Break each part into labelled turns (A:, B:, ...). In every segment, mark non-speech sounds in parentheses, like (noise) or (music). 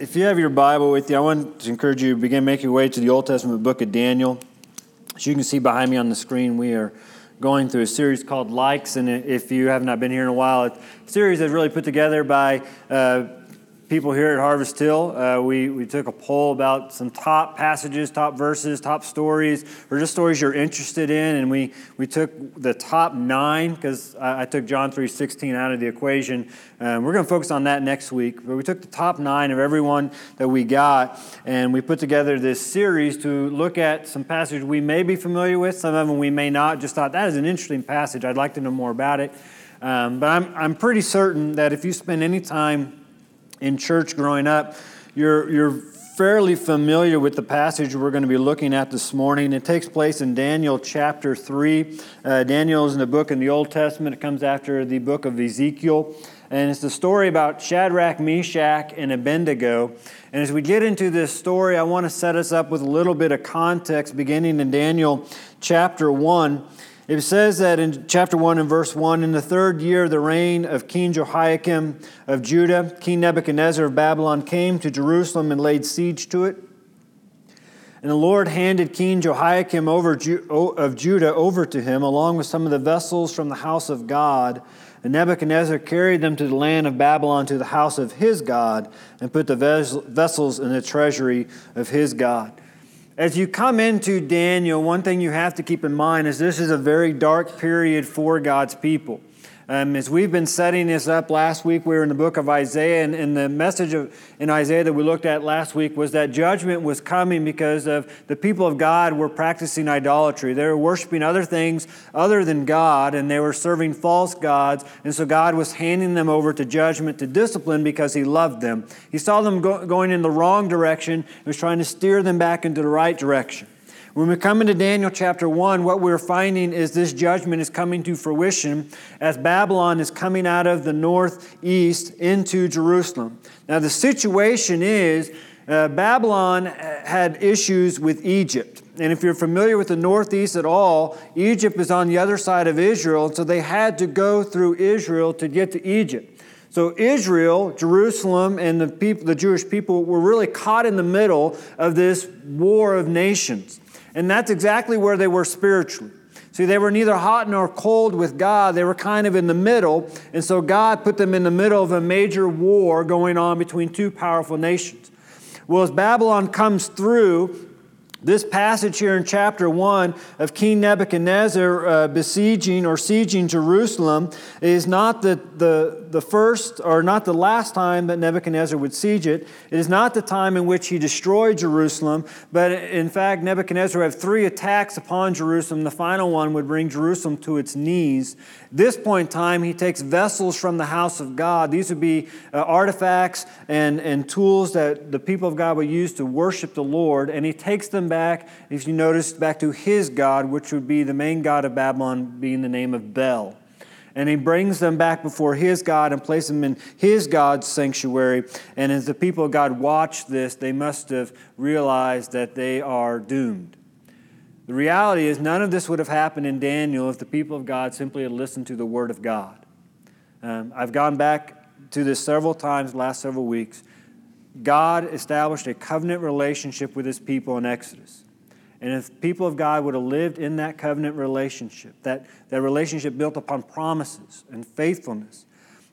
A: if you have your Bible with you, I want to encourage you to begin making your way to the Old Testament book of Daniel. As you can see behind me on the screen, we are going through a series called Likes. And if you have not been here in a while, it's a series that's really put together by uh, people here at Harvest Hill. Uh, we, we took a poll about some top passages, top verses, top stories, or just stories you're interested in. And we, we took the top nine, because I, I, took John 3.16 out of the equation. Um, we're going to focus on that next week. But we took the top nine of everyone that we got, and we put together this series to look at some passages we may be familiar with, some of them we may not. Just thought that is an interesting passage. I'd like to know more about it. Um, but I'm, I'm pretty certain that if you spend any time in church growing up, you're, you're fairly familiar with the passage we're going to be looking at this morning. It takes place in Daniel chapter 3. Uh, Daniel is in the book in the Old Testament, it comes after the book of Ezekiel. And it's the story about Shadrach, Meshach, and Abednego. And as we get into this story, I want to set us up with a little bit of context beginning in Daniel chapter 1. It says that in chapter 1 and verse 1 In the third year of the reign of King Jehoiakim of Judah, King Nebuchadnezzar of Babylon came to Jerusalem and laid siege to it. And the Lord handed King Jehoiakim over, of Judah over to him, along with some of the vessels from the house of God. And Nebuchadnezzar carried them to the land of Babylon to the house of his God, and put the vessels in the treasury of his God. As you come into Daniel, one thing you have to keep in mind is this is a very dark period for God's people. Um, as we've been setting this up last week, we were in the book of Isaiah, and, and, the message of, in Isaiah that we looked at last week was that judgment was coming because of the people of God were practicing idolatry. They were worshiping other things other than God, and they were serving false gods, and so God was handing them over to judgment, to discipline, because He loved them. He saw them go, going in the wrong direction and was trying to steer them back into the right direction. When we come into Daniel chapter 1, what we're finding is this judgment is coming to fruition as Babylon is coming out of the northeast into Jerusalem. Now, the situation is uh, Babylon had issues with Egypt. And if you're familiar with the Northeast at all, Egypt is on the other side of Israel, so they had to go through Israel to get to Egypt. So Israel, Jerusalem, and the people, the Jewish people were really caught in the middle of this war of nations. And that's exactly where they were spiritually. See, they were neither hot nor cold with God. They were kind of in the middle. And so God put them in the middle of a major war going on between two powerful nations. Well, as Babylon comes through, this passage here in chapter 1 of King Nebuchadnezzar uh, besieging or sieging Jerusalem is not the, the, the first or not the last time that Nebuchadnezzar would siege it. It is not the time in which he destroyed Jerusalem, but in fact, Nebuchadnezzar had three attacks upon Jerusalem. The final one would bring Jerusalem to its knees. This point in time, he takes vessels from the house of God. These would be uh, artifacts and, and tools that the people of God would use to worship the Lord, and he takes them back, if you notice, back to his God, which would be the main God of Babylon, being the name of Bel. And he brings them back before his God and places them in his God's sanctuary. And as the people of God watch this, they must have realized that they are doomed. The reality is, none of this would have happened in Daniel if the people of God simply had listened to the word of God. Um, I've gone back to this several times last several weeks. God established a covenant relationship with his people in Exodus. And if people of God would have lived in that covenant relationship, that, that relationship built upon promises and faithfulness,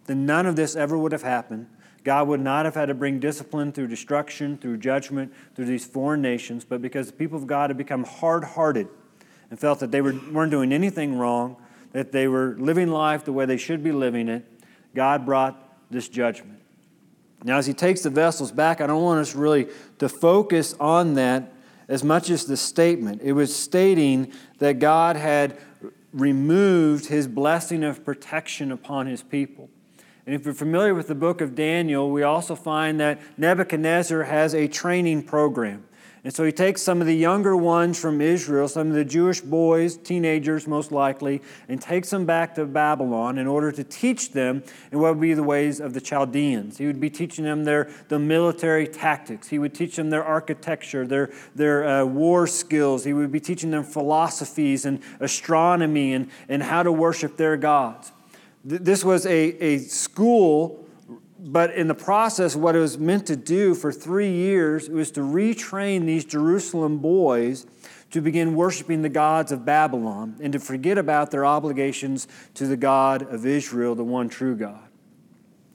A: then none of this ever would have happened. God would not have had to bring discipline through destruction, through judgment, through these foreign nations, but because the people of God had become hard hearted and felt that they were, weren't doing anything wrong, that they were living life the way they should be living it, God brought this judgment. Now, as he takes the vessels back, I don't want us really to focus on that as much as the statement. It was stating that God had removed his blessing of protection upon his people. And if you're familiar with the book of Daniel, we also find that Nebuchadnezzar has a training program. And so he takes some of the younger ones from Israel, some of the Jewish boys, teenagers most likely, and takes them back to Babylon in order to teach them in what would be the ways of the Chaldeans. He would be teaching them their the military tactics. He would teach them their architecture, their, their uh, war skills. He would be teaching them philosophies and astronomy and, and how to worship their gods. This was a, a school but in the process, what it was meant to do for three years, was to retrain these Jerusalem boys to begin worshiping the gods of Babylon and to forget about their obligations to the God of Israel, the one true God.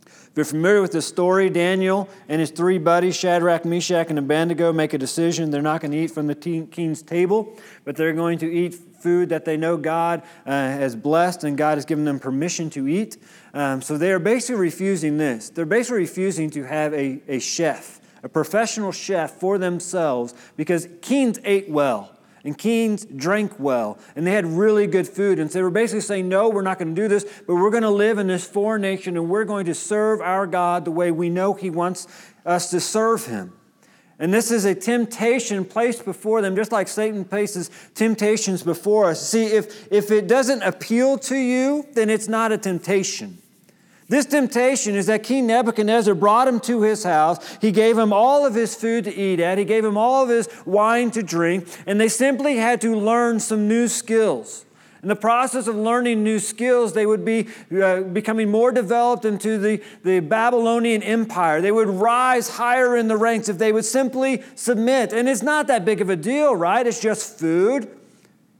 A: If you're familiar with the story, Daniel and his three buddies, Shadrach, Meshach, and Abednego, make a decision. They're not going to eat from the king's table, but they're going to eat food that they know God uh, has blessed and God has given them permission to eat. Um, so they are basically refusing this. They're basically refusing to have a, a chef, a professional chef for themselves because kings ate well and kings drank well, and they had really good food. And so they were basically saying, No, we're not going to do this, but we're going to live in this foreign nation and we're going to serve our God the way we know He wants us to serve Him. And this is a temptation placed before them, just like Satan places temptations before us. See, if, if it doesn't appeal to you, then it's not a temptation. This temptation is that King Nebuchadnezzar brought him to his house. He gave him all of his food to eat at, he gave him all of his wine to drink, and they simply had to learn some new skills. In the process of learning new skills, they would be uh, becoming more developed into the, the Babylonian Empire. They would rise higher in the ranks if they would simply submit. And it's not that big of a deal, right? It's just food,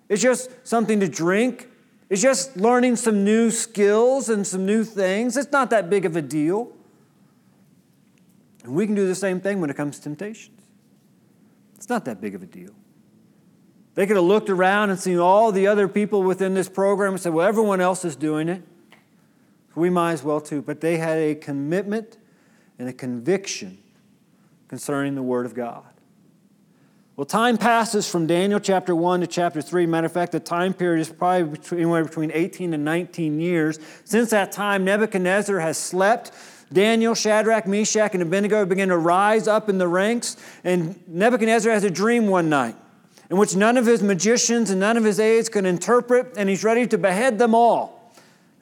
A: it's just something to drink. It's just learning some new skills and some new things. It's not that big of a deal. And we can do the same thing when it comes to temptations. It's not that big of a deal. They could have looked around and seen all the other people within this program and said, well, everyone else is doing it. We might as well too. But they had a commitment and a conviction concerning the Word of God. Well, time passes from Daniel chapter 1 to chapter 3. Matter of fact, the time period is probably anywhere between 18 and 19 years. Since that time, Nebuchadnezzar has slept. Daniel, Shadrach, Meshach, and Abednego begin to rise up in the ranks. And Nebuchadnezzar has a dream one night in which none of his magicians and none of his aides can interpret, and he's ready to behead them all.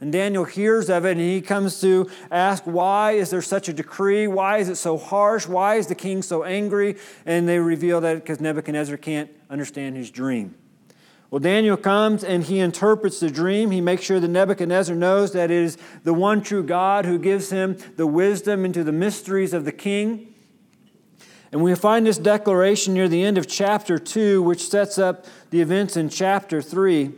A: And Daniel hears of it and he comes to ask, Why is there such a decree? Why is it so harsh? Why is the king so angry? And they reveal that because Nebuchadnezzar can't understand his dream. Well, Daniel comes and he interprets the dream. He makes sure that Nebuchadnezzar knows that it is the one true God who gives him the wisdom into the mysteries of the king. And we find this declaration near the end of chapter 2, which sets up the events in chapter 3.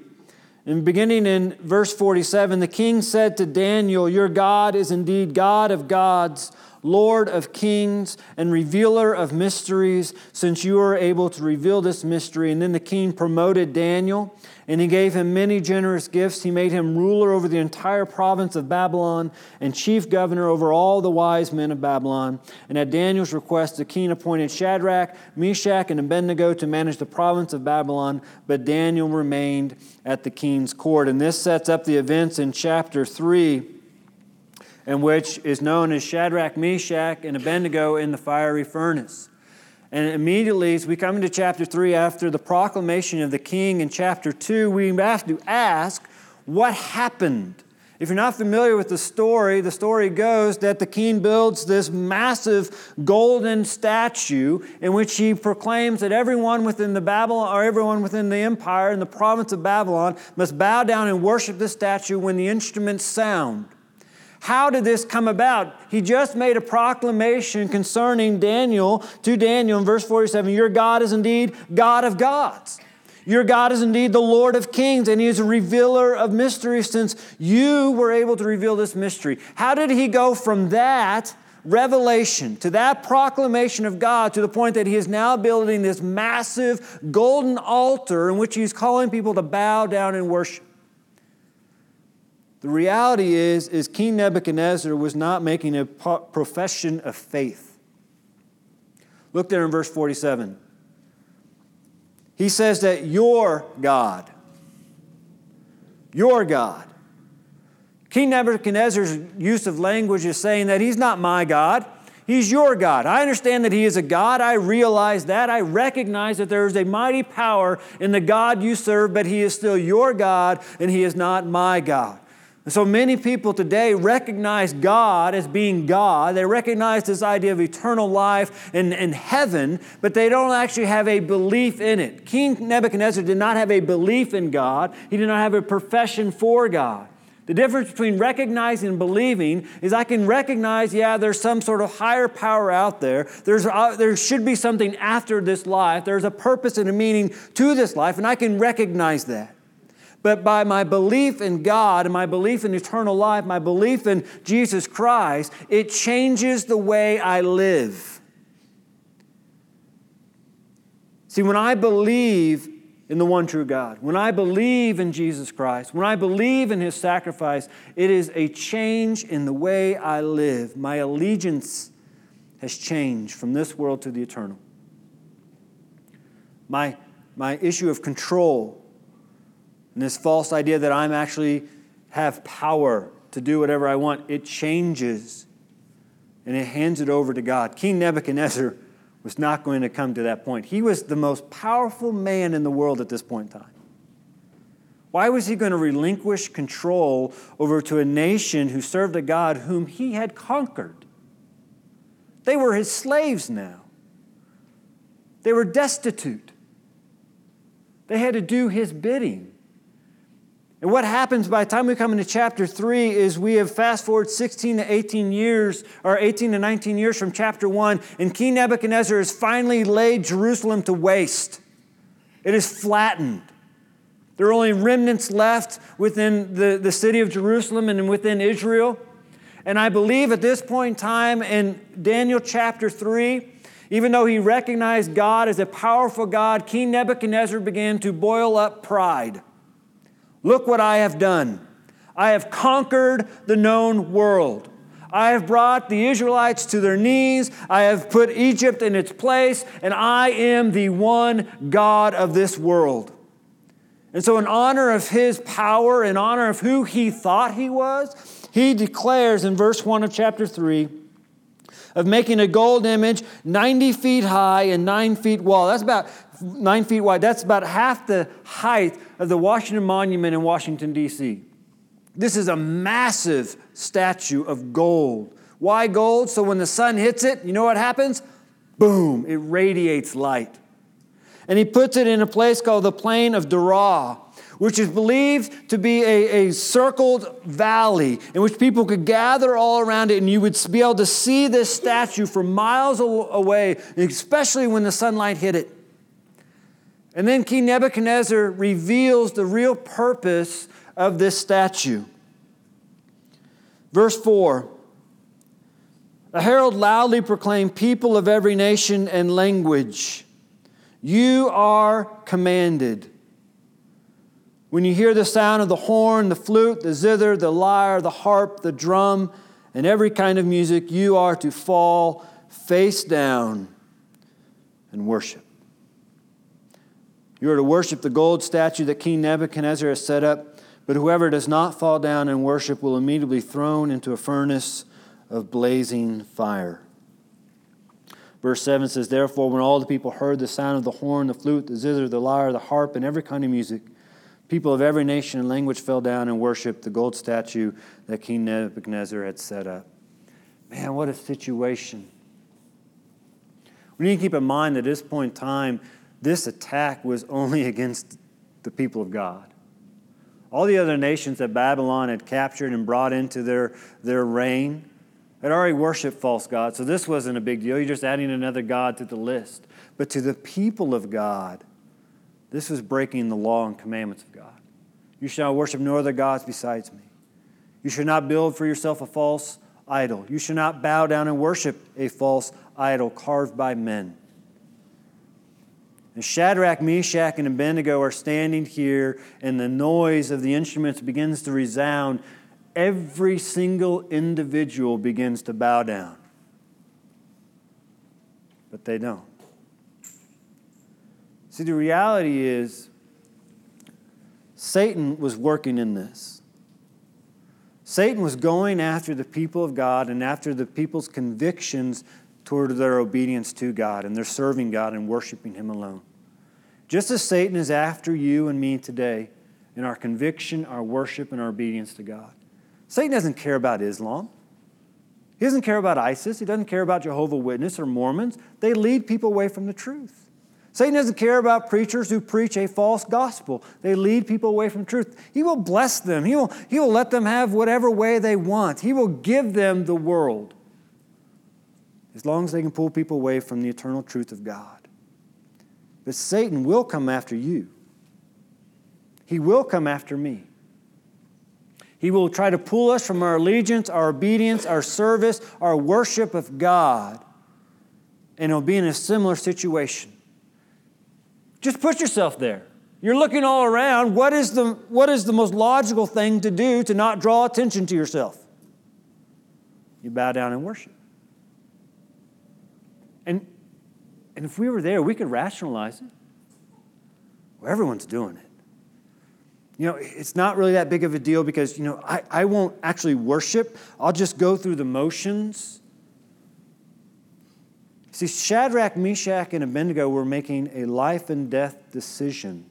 A: And beginning in verse 47, the king said to Daniel, Your God is indeed God of gods, Lord of kings, and revealer of mysteries, since you are able to reveal this mystery. And then the king promoted Daniel and he gave him many generous gifts. He made him ruler over the entire province of Babylon and chief governor over all the wise men of Babylon. And at Daniel's request, the king appointed Shadrach, Meshach, and Abednego to manage the province of Babylon, but Daniel remained at the king's court. And this sets up the events in chapter 3, in which is known as Shadrach, Meshach, and Abednego in the fiery furnace. And immediately, as we come into chapter 3, after the proclamation of the king in chapter 2, we have to ask, what happened? If you're not familiar with the story, the story goes that the king builds this massive golden statue in which he proclaims that everyone within the Babylon or everyone within the empire in the province of Babylon must bow down and worship this statue when the instruments sound. How did this come about? He just made a proclamation concerning Daniel to Daniel in verse 47 Your God is indeed God of gods. Your God is indeed the Lord of kings, and He is a revealer of mysteries since you were able to reveal this mystery. How did He go from that revelation to that proclamation of God to the point that He is now building this massive golden altar in which He's calling people to bow down and worship? The reality is, is King Nebuchadnezzar was not making a profession of faith. Look there in verse 47. He says that your God, your God. King Nebuchadnezzar's use of language is saying that he's not my God. He's your God. I understand that He is a God. I realize that. I recognize that there is a mighty power in the God you serve, but He is still your God and He is not my God. And so many people today recognize God as being God. They recognize this idea of eternal life and, and heaven, but they don't actually have a belief in it. King Nebuchadnezzar did not have a belief in God, he did not have a profession for God. The difference between recognizing and believing is I can recognize, yeah, there's some sort of higher power out there. There's, uh, there should be something after this life. There's a purpose and a meaning to this life, and I can recognize that. But by my belief in God and my belief in eternal life, my belief in Jesus Christ, it changes the way I live. See, when I believe in the one true God, when I believe in Jesus Christ, when I believe in his sacrifice, it is a change in the way I live. My allegiance has changed from this world to the eternal. My, my issue of control and this false idea that I'm actually have power to do whatever I want, it changes and it hands it over to God. King Nebuchadnezzar (laughs) was not going to come to that point. He was the most powerful man in the world at this point in time. Why was he going to relinquish control over to a nation who served a God whom he had conquered? They were his slaves now. They were destitute. They had to do his bidding. And what happens by the time we come into chapter 3 is we have fast forward 16 to 18 years, or 18 to 19 years from chapter 1, and King Nebuchadnezzar has finally laid Jerusalem to waste. It is flattened. There are only remnants left within the, the city of Jerusalem and within Israel. And I believe at this point in time in Daniel chapter 3, even though he recognized God as a powerful God, King Nebuchadnezzar began to boil up pride. Look what I have done. I have conquered the known world. I have brought the Israelites to their knees. I have put Egypt in its place, and I am the one God of this world. And so, in honor of his power, in honor of who he thought he was, he declares in verse 1 of chapter 3 of making a gold image 90 feet high and 9 feet wide. That's about 9 feet wide. That's about half the height of the Washington Monument in Washington, D.C. This is a massive statue of gold. Why gold? So when the sun hits it, you know what happens? Boom, it radiates light. And he puts it in a place called the Plain of Dura, which is believed to be a, a circled valley in which people could gather all around it, and you would be able to see this statue for miles away, especially when the sunlight hit it. And then King Nebuchadnezzar reveals the real purpose of this statue. Verse 4 A herald loudly proclaimed, People of every nation and language, you are commanded. When you hear the sound of the horn, the flute, the zither, the lyre, the harp, the drum, and every kind of music, you are to fall face down and worship. You are to worship the gold statue that King Nebuchadnezzar has set up, but whoever does not fall down and worship will immediately be thrown into a furnace of blazing fire. Verse 7 says, Therefore, when all the people heard the sound of the horn, the flute, the zither, the lyre, the harp, and every kind of music, people of every nation and language fell down and worshiped the gold statue that King Nebuchadnezzar had set up. Man, what a situation. We need to keep in mind at this point in time, this attack was only against the people of God. All the other nations that Babylon had captured and brought into their, their reign had already worshiped false gods, so this wasn't a big deal. You're just adding another God to the list. But to the people of God, this was breaking the law and commandments of God. You shall worship no other gods besides me. You should not build for yourself a false idol. You should not bow down and worship a false idol carved by men. And Shadrach, Meshach, and Abednego are standing here, and the noise of the instruments begins to resound. Every single individual begins to bow down. But they don't. See, the reality is, Satan was working in this. Satan was going after the people of God and after the people's convictions toward their obedience to God and their serving God and worshiping Him alone. Just as Satan is after you and me today in our conviction, our worship, and our obedience to God. Satan doesn't care about Islam. He doesn't care about ISIS. He doesn't care about Jehovah Witness or Mormons. They lead people away from the truth. Satan doesn't care about preachers who preach a false gospel. They lead people away from truth. He will bless them. He will, he will let them have whatever way they want. He will give them the world as long as they can pull people away from the eternal truth of God. But Satan will come after you. He will come after me. He will try to pull us from our allegiance, our obedience, our service, our worship of God, and it'll be in a similar situation. Just put yourself there. You're looking all around. What is the, what is the most logical thing to do to not draw attention to yourself? You bow down and worship. And, and if we were there, we could rationalize it. Well, everyone's doing it. You know, it's not really that big of a deal because, you know, I, I won't actually worship. I'll just go through the motions. See, Shadrach, Meshach, and Abednego were making a life and death decision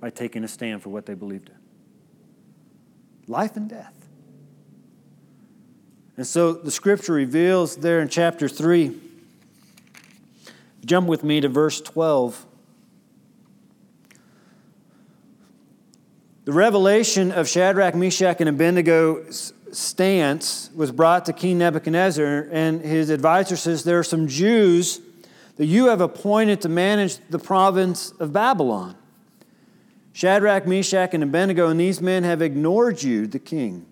A: by taking a stand for what they believed in. Life and death. And so the scripture reveals there in chapter 3. Jump with me to verse 12. The revelation of Shadrach, Meshach, and Abednego's stance was brought to King Nebuchadnezzar, and his advisor says, There are some Jews that you have appointed to manage the province of Babylon. Shadrach, Meshach, and Abednego, and these men have ignored you, the king.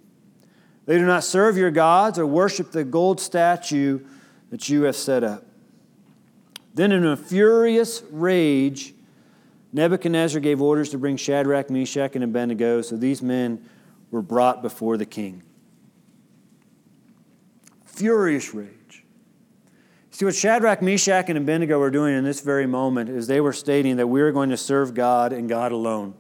A: They do not serve your gods or worship the gold statue that you have set up. Then, in a furious rage, Nebuchadnezzar gave orders to bring Shadrach, Meshach, and Abednego, so these men were brought before the king furious rage. See, what Shadrach, Meshach, and Abednego were doing in this very moment is they were stating that we are going to serve God and God alone.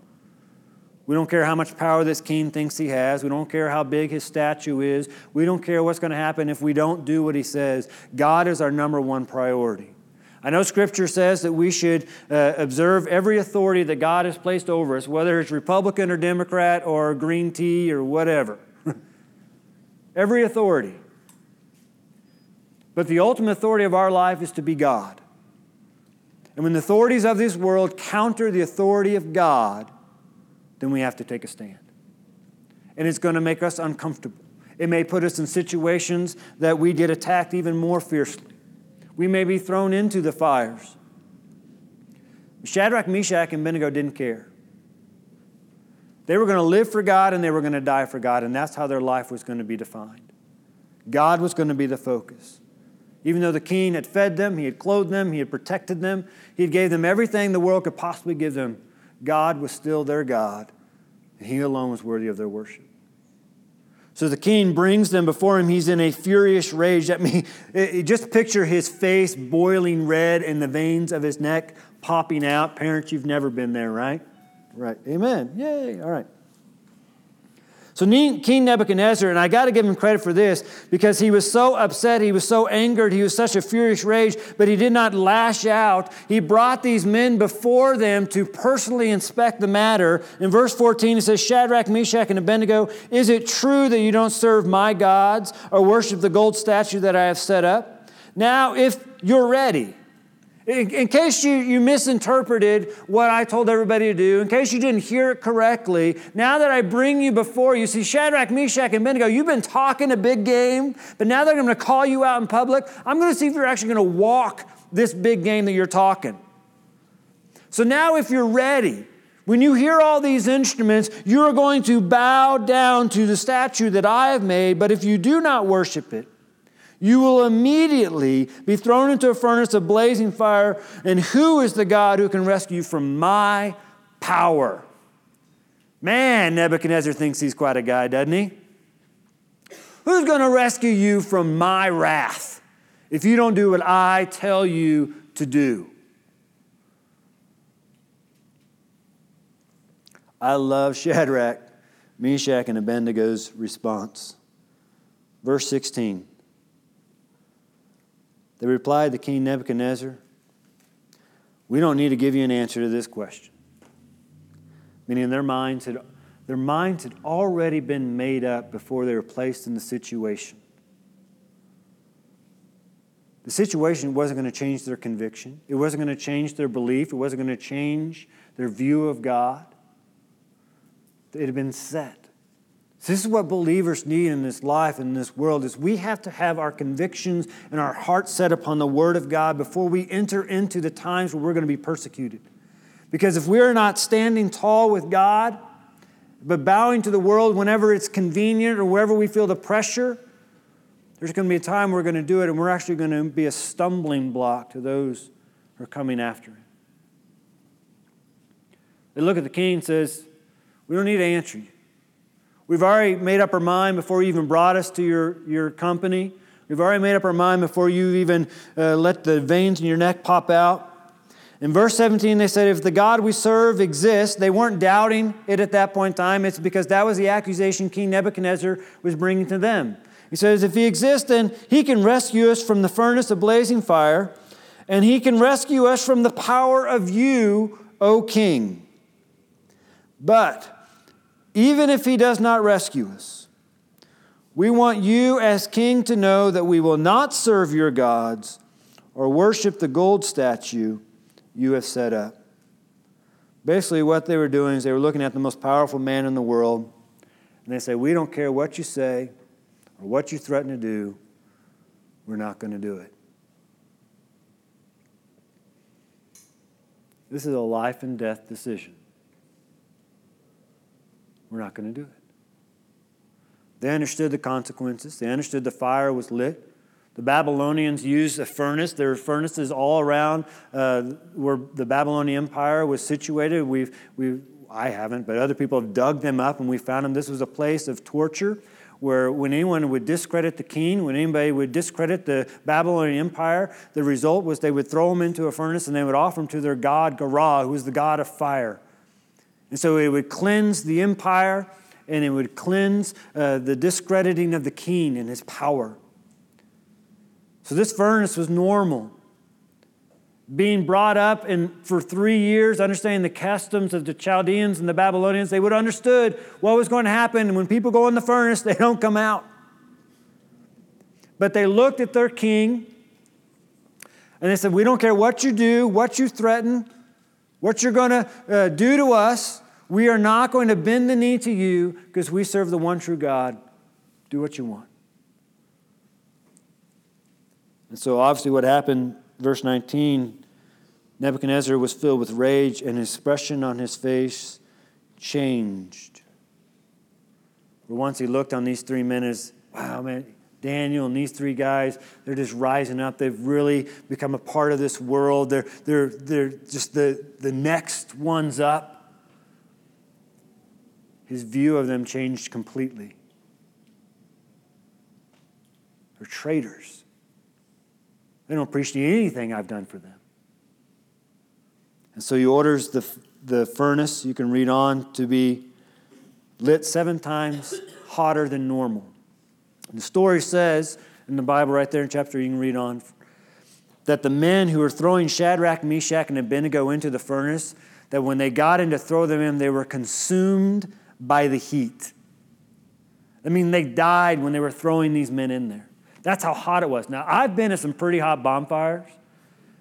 A: We don't care how much power this king thinks he has. We don't care how big his statue is. We don't care what's going to happen if we don't do what he says. God is our number one priority. I know Scripture says that we should uh, observe every authority that God has placed over us, whether it's Republican or Democrat or green tea or whatever. (laughs) every authority. But the ultimate authority of our life is to be God. And when the authorities of this world counter the authority of God, then we have to take a stand. And it's going to make us uncomfortable. It may put us in situations that we get attacked even more fiercely. We may be thrown into the fires. Shadrach, Meshach, and Abednego didn't care. They were going to live for God and they were going to die for God, and that's how their life was going to be defined. God was going to be the focus. Even though the king had fed them, he had clothed them, he had protected them, he had gave them everything the world could possibly give them, God was still their God, and he alone was worthy of their worship. So the king brings them before him. He's in a furious rage. At me, (laughs) just picture his face boiling red and the veins of his neck popping out. Parents, you've never been there, right? Right. Amen. Yay. All right. So King Nebuchadnezzar, and I got to give him credit for this because he was so upset, he was so angered, he was such a furious rage, but he did not lash out. He brought these men before them to personally inspect the matter. In verse 14, it says, Shadrach, Meshach, and Abednego, is it true that you don't serve my gods or worship the gold statue that I have set up? Now, if you're ready, in, in, case you, you misinterpreted what I told everybody to do, in case you didn't hear it correctly, now that I bring you before you, see Shadrach, Meshach, and Abednego, you've been talking a big game, but now that I'm going to call you out in public, I'm going to see if you're actually going to walk this big game that you're talking. So now, if you're ready, when you hear all these instruments, you're going to bow down to the statue that I have made, but if you do not worship it, you will immediately be thrown into a furnace of blazing fire. And who is the God who can rescue you from my power? Man, Nebuchadnezzar thinks he's quite a guy, doesn't he? Who's going to rescue you from my wrath if you don't do what I tell you to do? I love Shadrach, Meshach, and Abednego's response. Verse 16. They replied to King Nebuchadnezzar, We don't need to give you an answer to this question. Meaning their minds had, their minds had already been made up before they were placed in the situation. The situation wasn't going to change their conviction, it wasn't going to change their belief, it wasn't going to change their view of God. It had been set. This is what believers need in this life, in this world, is we have to have our convictions and our hearts set upon the Word of God before we enter into the times where we're going to be persecuted. Because if we are not standing tall with God, but bowing to the world whenever it's convenient or wherever we feel the pressure, there's going to be a time we're going to do it, and we're actually going to be a stumbling block to those who are coming after it. They look at the king and says, We don't need to answer you. We've already made up our mind before you even brought us to your, your company. We've already made up our mind before you even uh, let the veins in your neck pop out. In verse 17, they said, If the God we serve exists, they weren't doubting it at that point in time. It's because that was the accusation King Nebuchadnezzar was bringing to them. He says, If he exists, then he can rescue us from the furnace of blazing fire, and he can rescue us from the power of you, O king. But even if he does not rescue us. We want you, as king, to know that we will not serve your gods or worship the gold statue you have set up. Basically, what they were doing is they were looking at the most powerful man in the world, and they say, We don't care what you say or what you threaten to do, we're not going to do it. This is a life and death decision. We're not going to do it. They understood the consequences, they understood the fire was lit. The Babylonians used a furnace. There were furnaces all around uh, where the Babylonian Empire was situated. We've, we've, I haven't, but other people have dug them up and we found them. This was a place of torture where when anyone would discredit the king, when anybody would discredit the Babylonian Empire, the result was they would throw them into a furnace and they would offer them to their god, Garah, who was the god of fire. And so it would cleanse the empire and it would cleanse uh, the discrediting of the king and his power. So this furnace was normal. Being brought up and for three years, understanding the customs of the Chaldeans and the Babylonians, they would have understood what was going to happen. When people go in the furnace, they (laughs) don't come out. But they looked at their king and they said, We don't care what you do, what you threaten, what you're going to uh, do to us, we are not going to bend the knee to you because we serve the one true God. Do what you want. And so, obviously, what happened, verse 19, Nebuchadnezzar was filled with rage, and his expression on his face changed. For once he looked on these three men as, wow, man, Daniel and these three guys, they're just rising up. They've really become a part of this world. They're, they're, they're just the, the next ones up. His view of them changed completely. They're traitors. They don't appreciate anything I've done for them. And so he orders the, the furnace, you can read on, to be lit seven times hotter than normal. The story says in the Bible, right there in chapter, you can read on, that the men who were throwing Shadrach, Meshach, and Abednego into the furnace, that when they got in to throw them in, they were consumed by the heat. I mean, they died when they were throwing these men in there. That's how hot it was. Now, I've been at some pretty hot bonfires.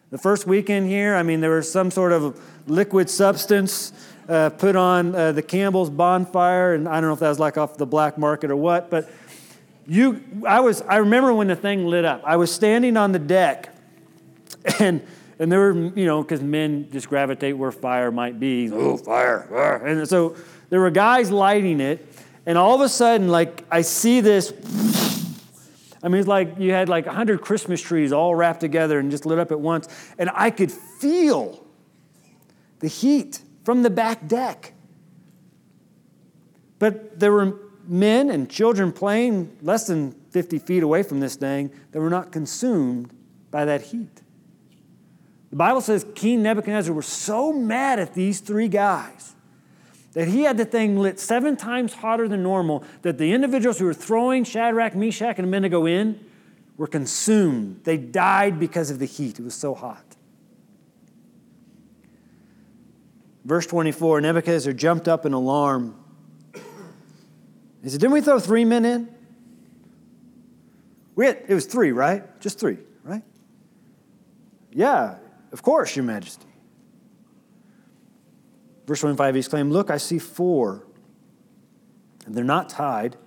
A: The first weekend here, I mean, there was some sort of liquid substance uh, put on uh, the Campbell's bonfire, and I don't know if that was like off the black market or what, but you, I was, I remember when the thing lit up. I was standing on the deck, and and there were, you know, because men just gravitate where fire might be. Oh, fire, fire. And so there were guys lighting it, and all of a sudden, like, I see this. I mean, it's like you had like 100 Christmas trees all wrapped together and just lit up at once. And I could feel the heat from the back deck. But there were men and children playing less than 50 feet away from this thing that were not consumed by that heat. The Bible says King Nebuchadnezzar was so mad at these three guys that he had the thing lit seven times hotter than normal that the individuals who were throwing Shadrach, Meshach, and Abednego in were consumed. They died because of the heat. It was so hot. Verse 24 Nebuchadnezzar jumped up in alarm he said, Didn't we throw three men in? We had, it was three, right? Just three, right? Yeah, of course, Your Majesty. Verse 25, he exclaimed, Look, I see four, and they're not tied,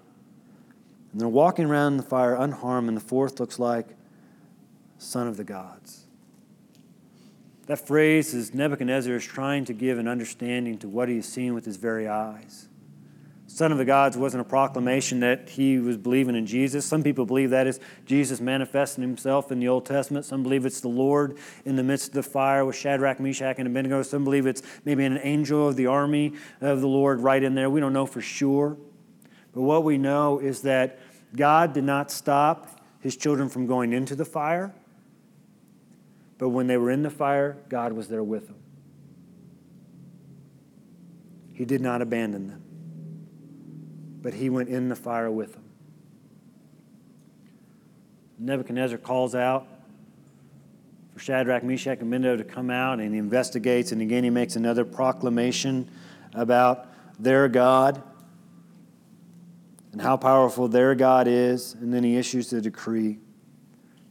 A: and they're walking around the fire unharmed, and the fourth looks like Son of the Gods. That phrase is Nebuchadnezzar is trying to give an understanding to what he is seeing with his very eyes. Son of the gods wasn't a proclamation that he was believing in Jesus. Some people believe that is Jesus manifesting himself in the Old Testament. Some believe it's the Lord in the midst of the fire with Shadrach, Meshach, and Abednego. Some believe it's maybe an angel of the army of the Lord right in there. We don't know for sure. But what we know is that God did not stop his children from going into the fire. But when they were in the fire, God was there with them. He did not abandon them but he went in the fire with them. Nebuchadnezzar calls out for Shadrach, Meshach, and Abednego to come out, and he investigates, and again he makes another proclamation about their God and how powerful their God is, and then he issues the decree,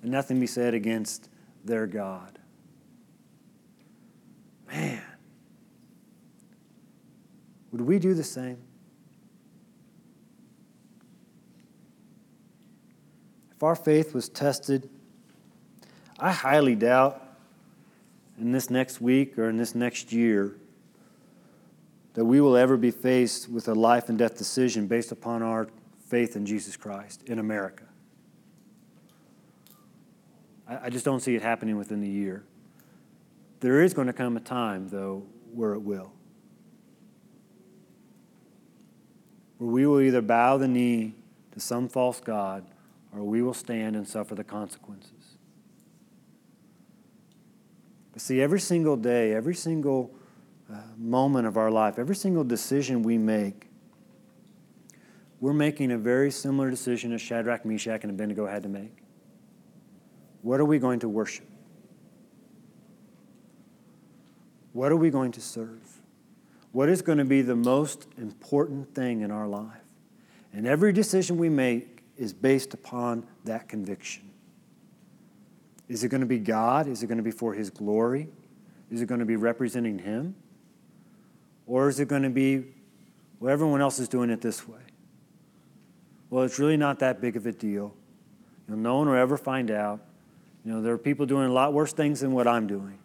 A: and nothing be said against their God. Man, would we do the same? If our faith was tested, I highly doubt in this next week or in this next year that we will ever be faced with a life and death decision based upon our faith in Jesus Christ in America. I, just don't see it happening within the year. There is going to come a time, though, where it will. Where we will either bow the knee to some false God or we will stand and suffer the consequences. But see, every single day, every single uh, moment of our life, every single decision we make, we're making a very similar decision as Shadrach, Meshach, and Abednego had to make. What are we going to worship? What are we going to serve? What is going to be the most important thing in our life? And every decision we make is based upon that conviction. Is it going to be God? Is it going to be for His glory? Is it going to be representing Him? Or is it going to be, well, everyone else is doing it this way? Well, it's really not that big of a deal. You know, no one will ever find out. You know, there are people doing a lot worse things than what I'm doing.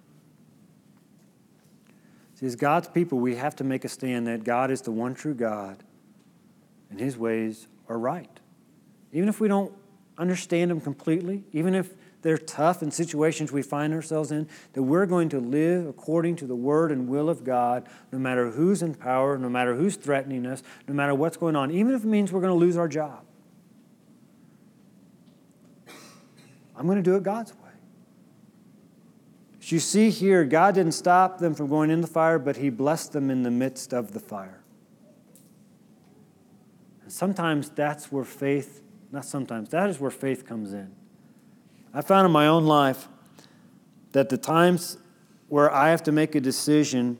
A: See, as God's people, we have to make a stand that God is the one true God and His ways are right even if we don't understand them completely, even if they're tough in situations we find ourselves in, that we're going to live according to the word and will of God, no matter who's in power, no matter who's threatening us, no matter what's going on, even if it means we're going to lose our job. I'm going to do it God's way. As you see here, God didn't stop them from going in the fire, but He blessed them in the midst of the fire. And sometimes that's where faith not sometimes. That is where faith comes in. I found in my own life that the times where I have to make a decision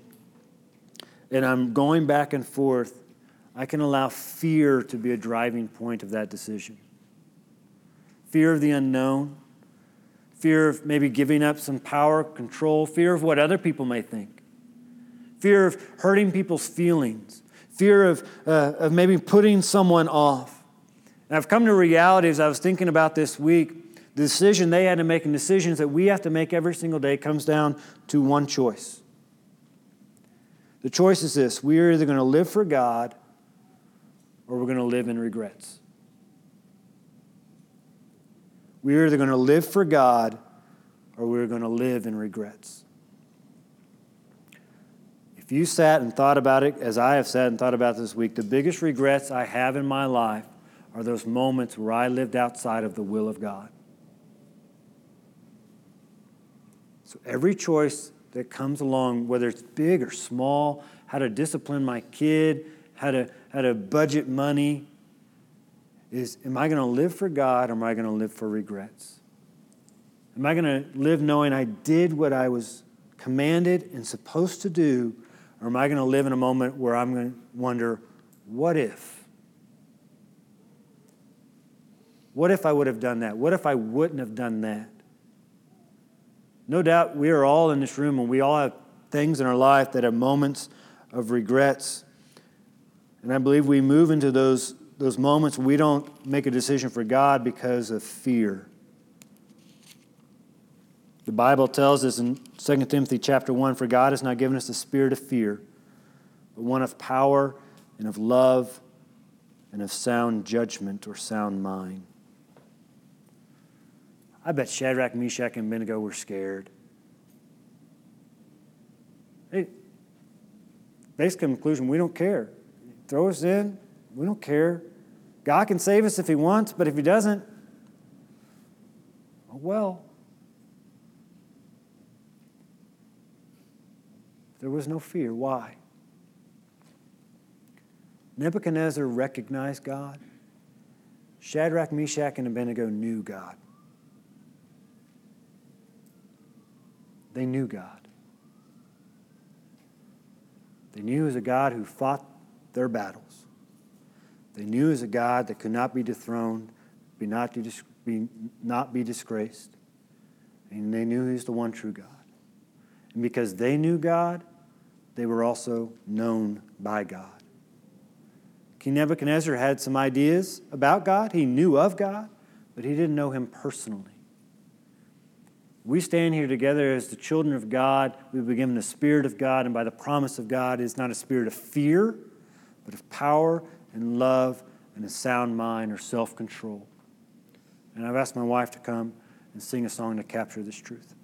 A: and I'm going back and forth, I can allow fear to be a driving point of that decision. Fear of the unknown, fear of maybe giving up some power, control, fear of what other people may think, fear of hurting people's feelings, fear of, uh, of maybe putting someone off. And I've come to reality as I was thinking about this week, the decision they had to make and decisions that we have to make every single day comes down to one choice. The choice is this we are either going to live for God or we're going to live in regrets. We're either going to live for God or we're going to live in regrets. If you sat and thought about it as I have sat and thought about this week, the biggest regrets I have in my life are those moments where I lived outside of the will of God. So every choice that comes along, whether it's big or small, how to discipline my kid, how to, how to budget money, is am I going to live for God or am I going to live for regrets? Am I going to live knowing I did what I was commanded and supposed to do, or am I going to live in a moment where I'm going to wonder, what if? What if I would have done that? What if I wouldn't have done that?
B: No doubt we are all in this room and we all have things in our life that have moments of regrets. And I believe we move into those, those moments we don't make a decision for God because of fear. The Bible tells us in 2 Timothy chapter 1 For God has not given us a spirit of fear, but one of power and of love and of sound judgment or sound mind. I bet Shadrach, Meshach, and Abednego were scared. Hey, basic conclusion we don't care. Throw us in, we don't care. God can save us if He wants, but if He doesn't, oh well. There was no fear. Why? Nebuchadnezzar recognized God. Shadrach, Meshach, and Abednego knew God. They knew God. They knew as a God who fought their battles. They knew as a God that could not be dethroned, be not, be, not be disgraced. And they knew He was the one true God. And because they knew God, they were also known by God. King Nebuchadnezzar had some ideas about God. He knew of God, but he didn't know him personally. We stand here together as the children of God. We've been given the Spirit of God, and by the promise of God, it's not a spirit of fear, but of power and love and a sound mind or self control. And I've asked my wife to come and sing a song to capture this truth.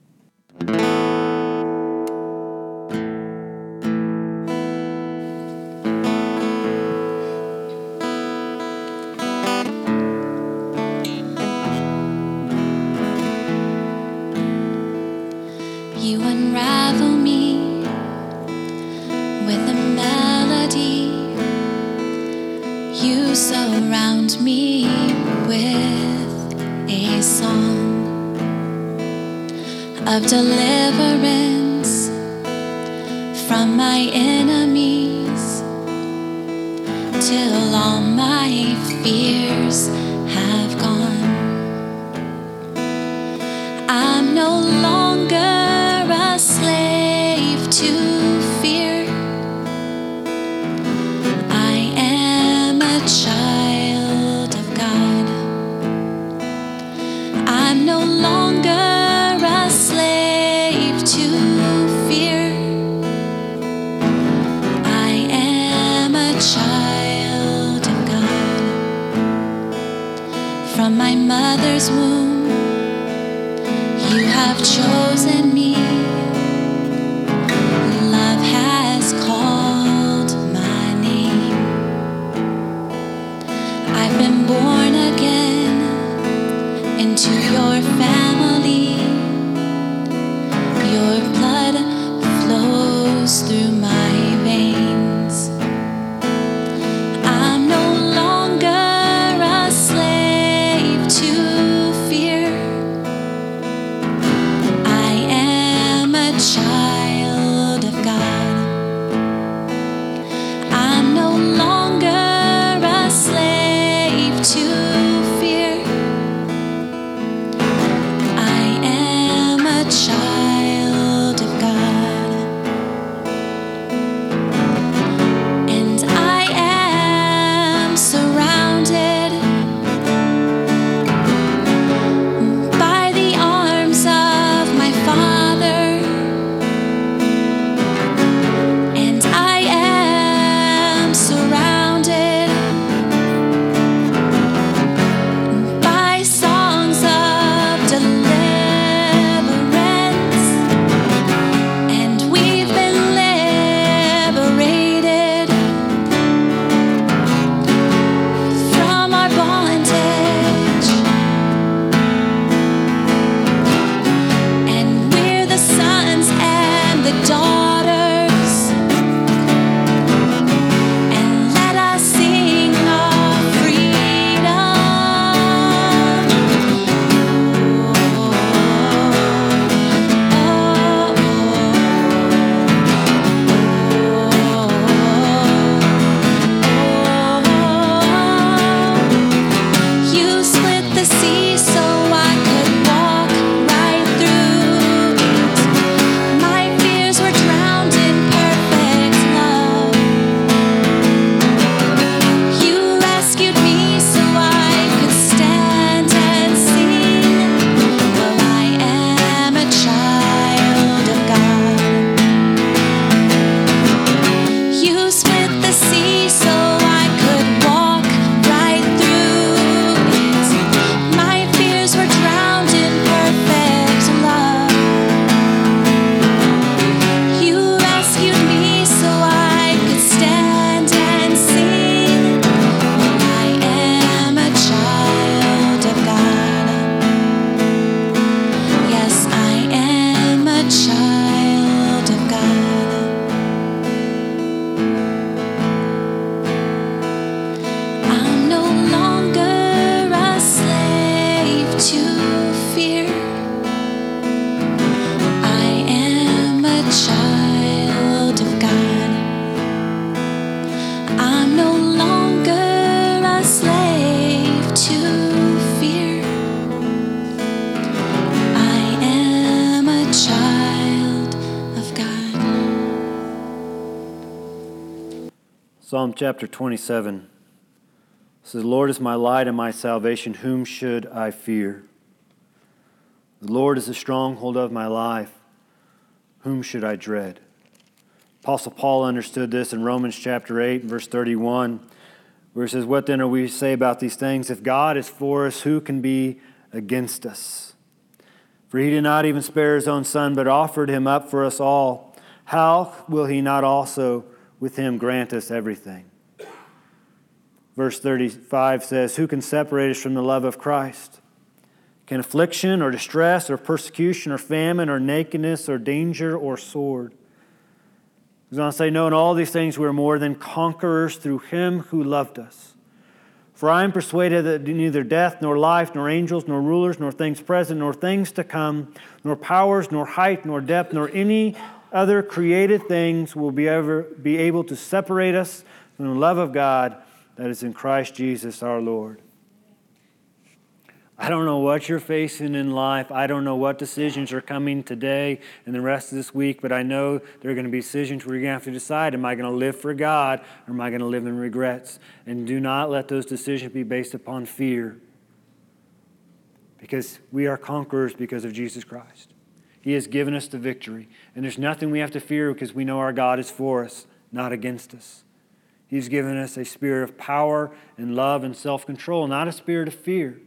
A: Chapter 27 says, The Lord is my light and my salvation. Whom should I fear? The Lord is the stronghold of my life. Whom should I dread? Apostle Paul understood this in Romans chapter 8, verse 31, where he says, What then are we to say about these things? If God is for us, who can be against us? For he did not even spare his own son, but offered him up for us all. How will he not also with him grant us everything? Verse 35 says, Who can separate us from the love of Christ? Can affliction or distress or persecution or famine or nakedness or danger or sword? He's going to say, No, in all these things we are more than conquerors through him who loved us. For I am persuaded that neither death, nor life, nor angels, nor rulers, nor things present, nor things to come, nor powers, nor height, nor depth, nor any other created things will be, ever, be able to separate us from the love of God that is in Christ Jesus our Lord. I don't know what you're facing in life. I don't know what decisions are coming today and the rest of this week, but I know there are going to be decisions where you're going to have to decide am I going to live for God or am I going to live in regrets? And do not let those decisions be based upon fear because we are conquerors because of Jesus Christ. He has given us the victory, and there's nothing we have to fear because we know our God is for us, not against us. He's given us a spirit of power and love and self control, not a spirit of fear.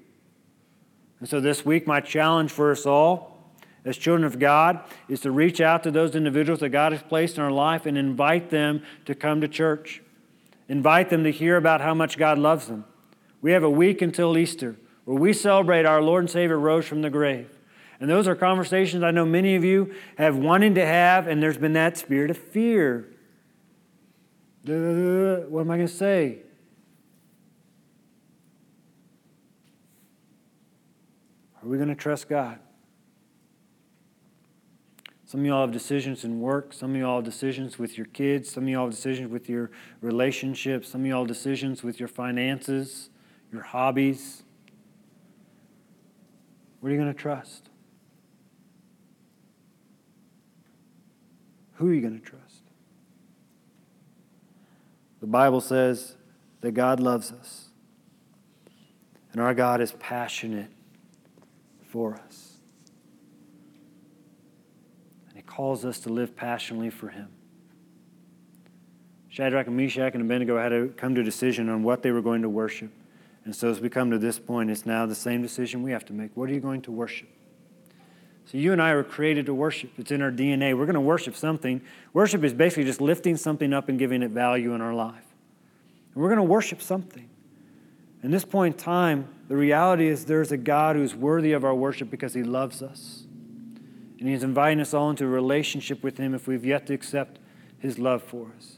A: And so this week, my challenge for us all as children of God is to reach out to those individuals that God has placed in our life and invite them to come to church. Invite them to hear about how much God loves them. We have a week until Easter where we celebrate our Lord and Savior rose from the grave. And those are conversations I know many of you have wanted to have, and there's been that spirit of fear. What am I going to say? Are we going to trust God? Some of y'all have decisions in work. Some of y'all have decisions with your kids. Some of y'all have decisions with your relationships. Some of y'all have decisions with your finances, your hobbies. What are you going to trust? Who are you going to trust? The Bible says that God loves us, and our God is passionate for us. And He calls us to live passionately for Him. Shadrach and Meshach and Abednego had to come to a decision on what they were going to worship. And so, as we come to this point, it's now the same decision we have to make. What are you going to worship? So, you and I were created to worship. It's in our DNA. We're going to worship something. Worship is basically just lifting something up and giving it value in our life. And we're going to worship something. In this point in time, the reality is there's a God who's worthy of our worship because he loves us. And he's inviting us all into a relationship with him if we've yet to accept his love for us.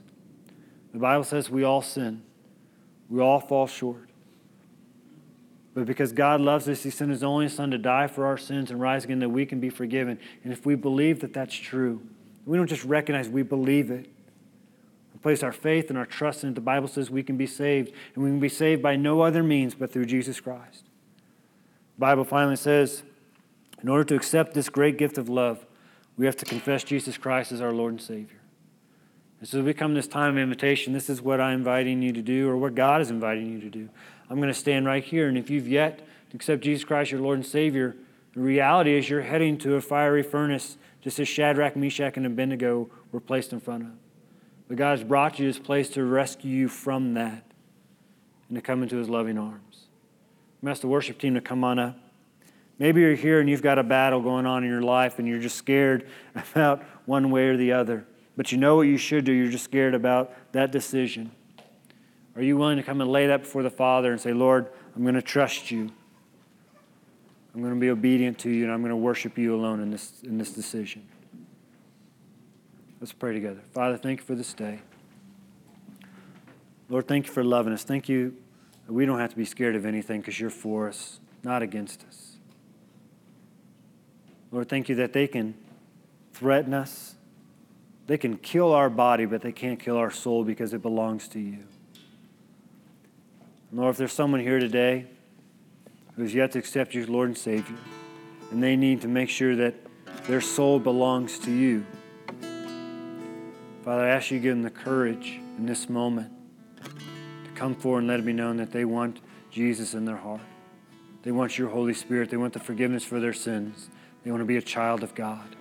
A: The Bible says we all sin, we all fall short. But because God loves us, He sent His only Son to die for our sins and rise again that we can be forgiven. And if we believe that that's true, we don't just recognize, we believe it We place our faith and our trust in it, the Bible says we can be saved. And we can be saved by no other means but through Jesus Christ. The Bible finally says, in order to accept this great gift of love, we have to confess Jesus Christ as our Lord and Savior. And so, as we come this time of invitation, this is what I'm inviting you to do, or what God is inviting you to do. I'm going to stand right here, and if you've yet to accept Jesus Christ, your Lord and Savior, the reality is you're heading to a fiery furnace, just as Shadrach, Meshach, and Abednego were placed in front of. But God has brought you to this place to rescue you from that and to come into his loving arms. I'm ask the worship team to come on up. Maybe you're here and you've got a battle going on in your life and you're just scared (laughs) about one way or the other. But you know what you should do, you're just scared about that decision. Are you willing to come and lay that before the Father and say, Lord, I'm going to trust you. I'm going to be obedient to you and I'm going to worship you alone in this, in this decision. Let's pray together. Father, thank you for this day. Lord, thank you for loving us. Thank you we don't have to be scared of anything because you're for us, not against us. Lord, thank you that they can threaten us. They can kill our body, but they can't kill our soul because it belongs to you. Lord, if there's someone here today who's yet to accept you as Lord and Savior, and they need to make sure that their soul belongs to you, Father, I ask you to give them the courage in this moment to come forward and let it be known that they want Jesus in their heart. They want your Holy Spirit. They want the forgiveness for their sins. They want to be a child of God.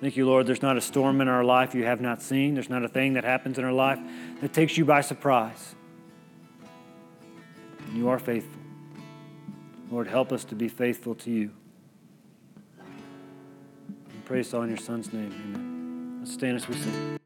A: Thank you, Lord. There's not a storm in our life you have not seen. There's not a thing that happens in our life that takes you by surprise. You are faithful. Lord, help us to be faithful to you. And praise all in your Son's name. Amen. Let's stand as we sing.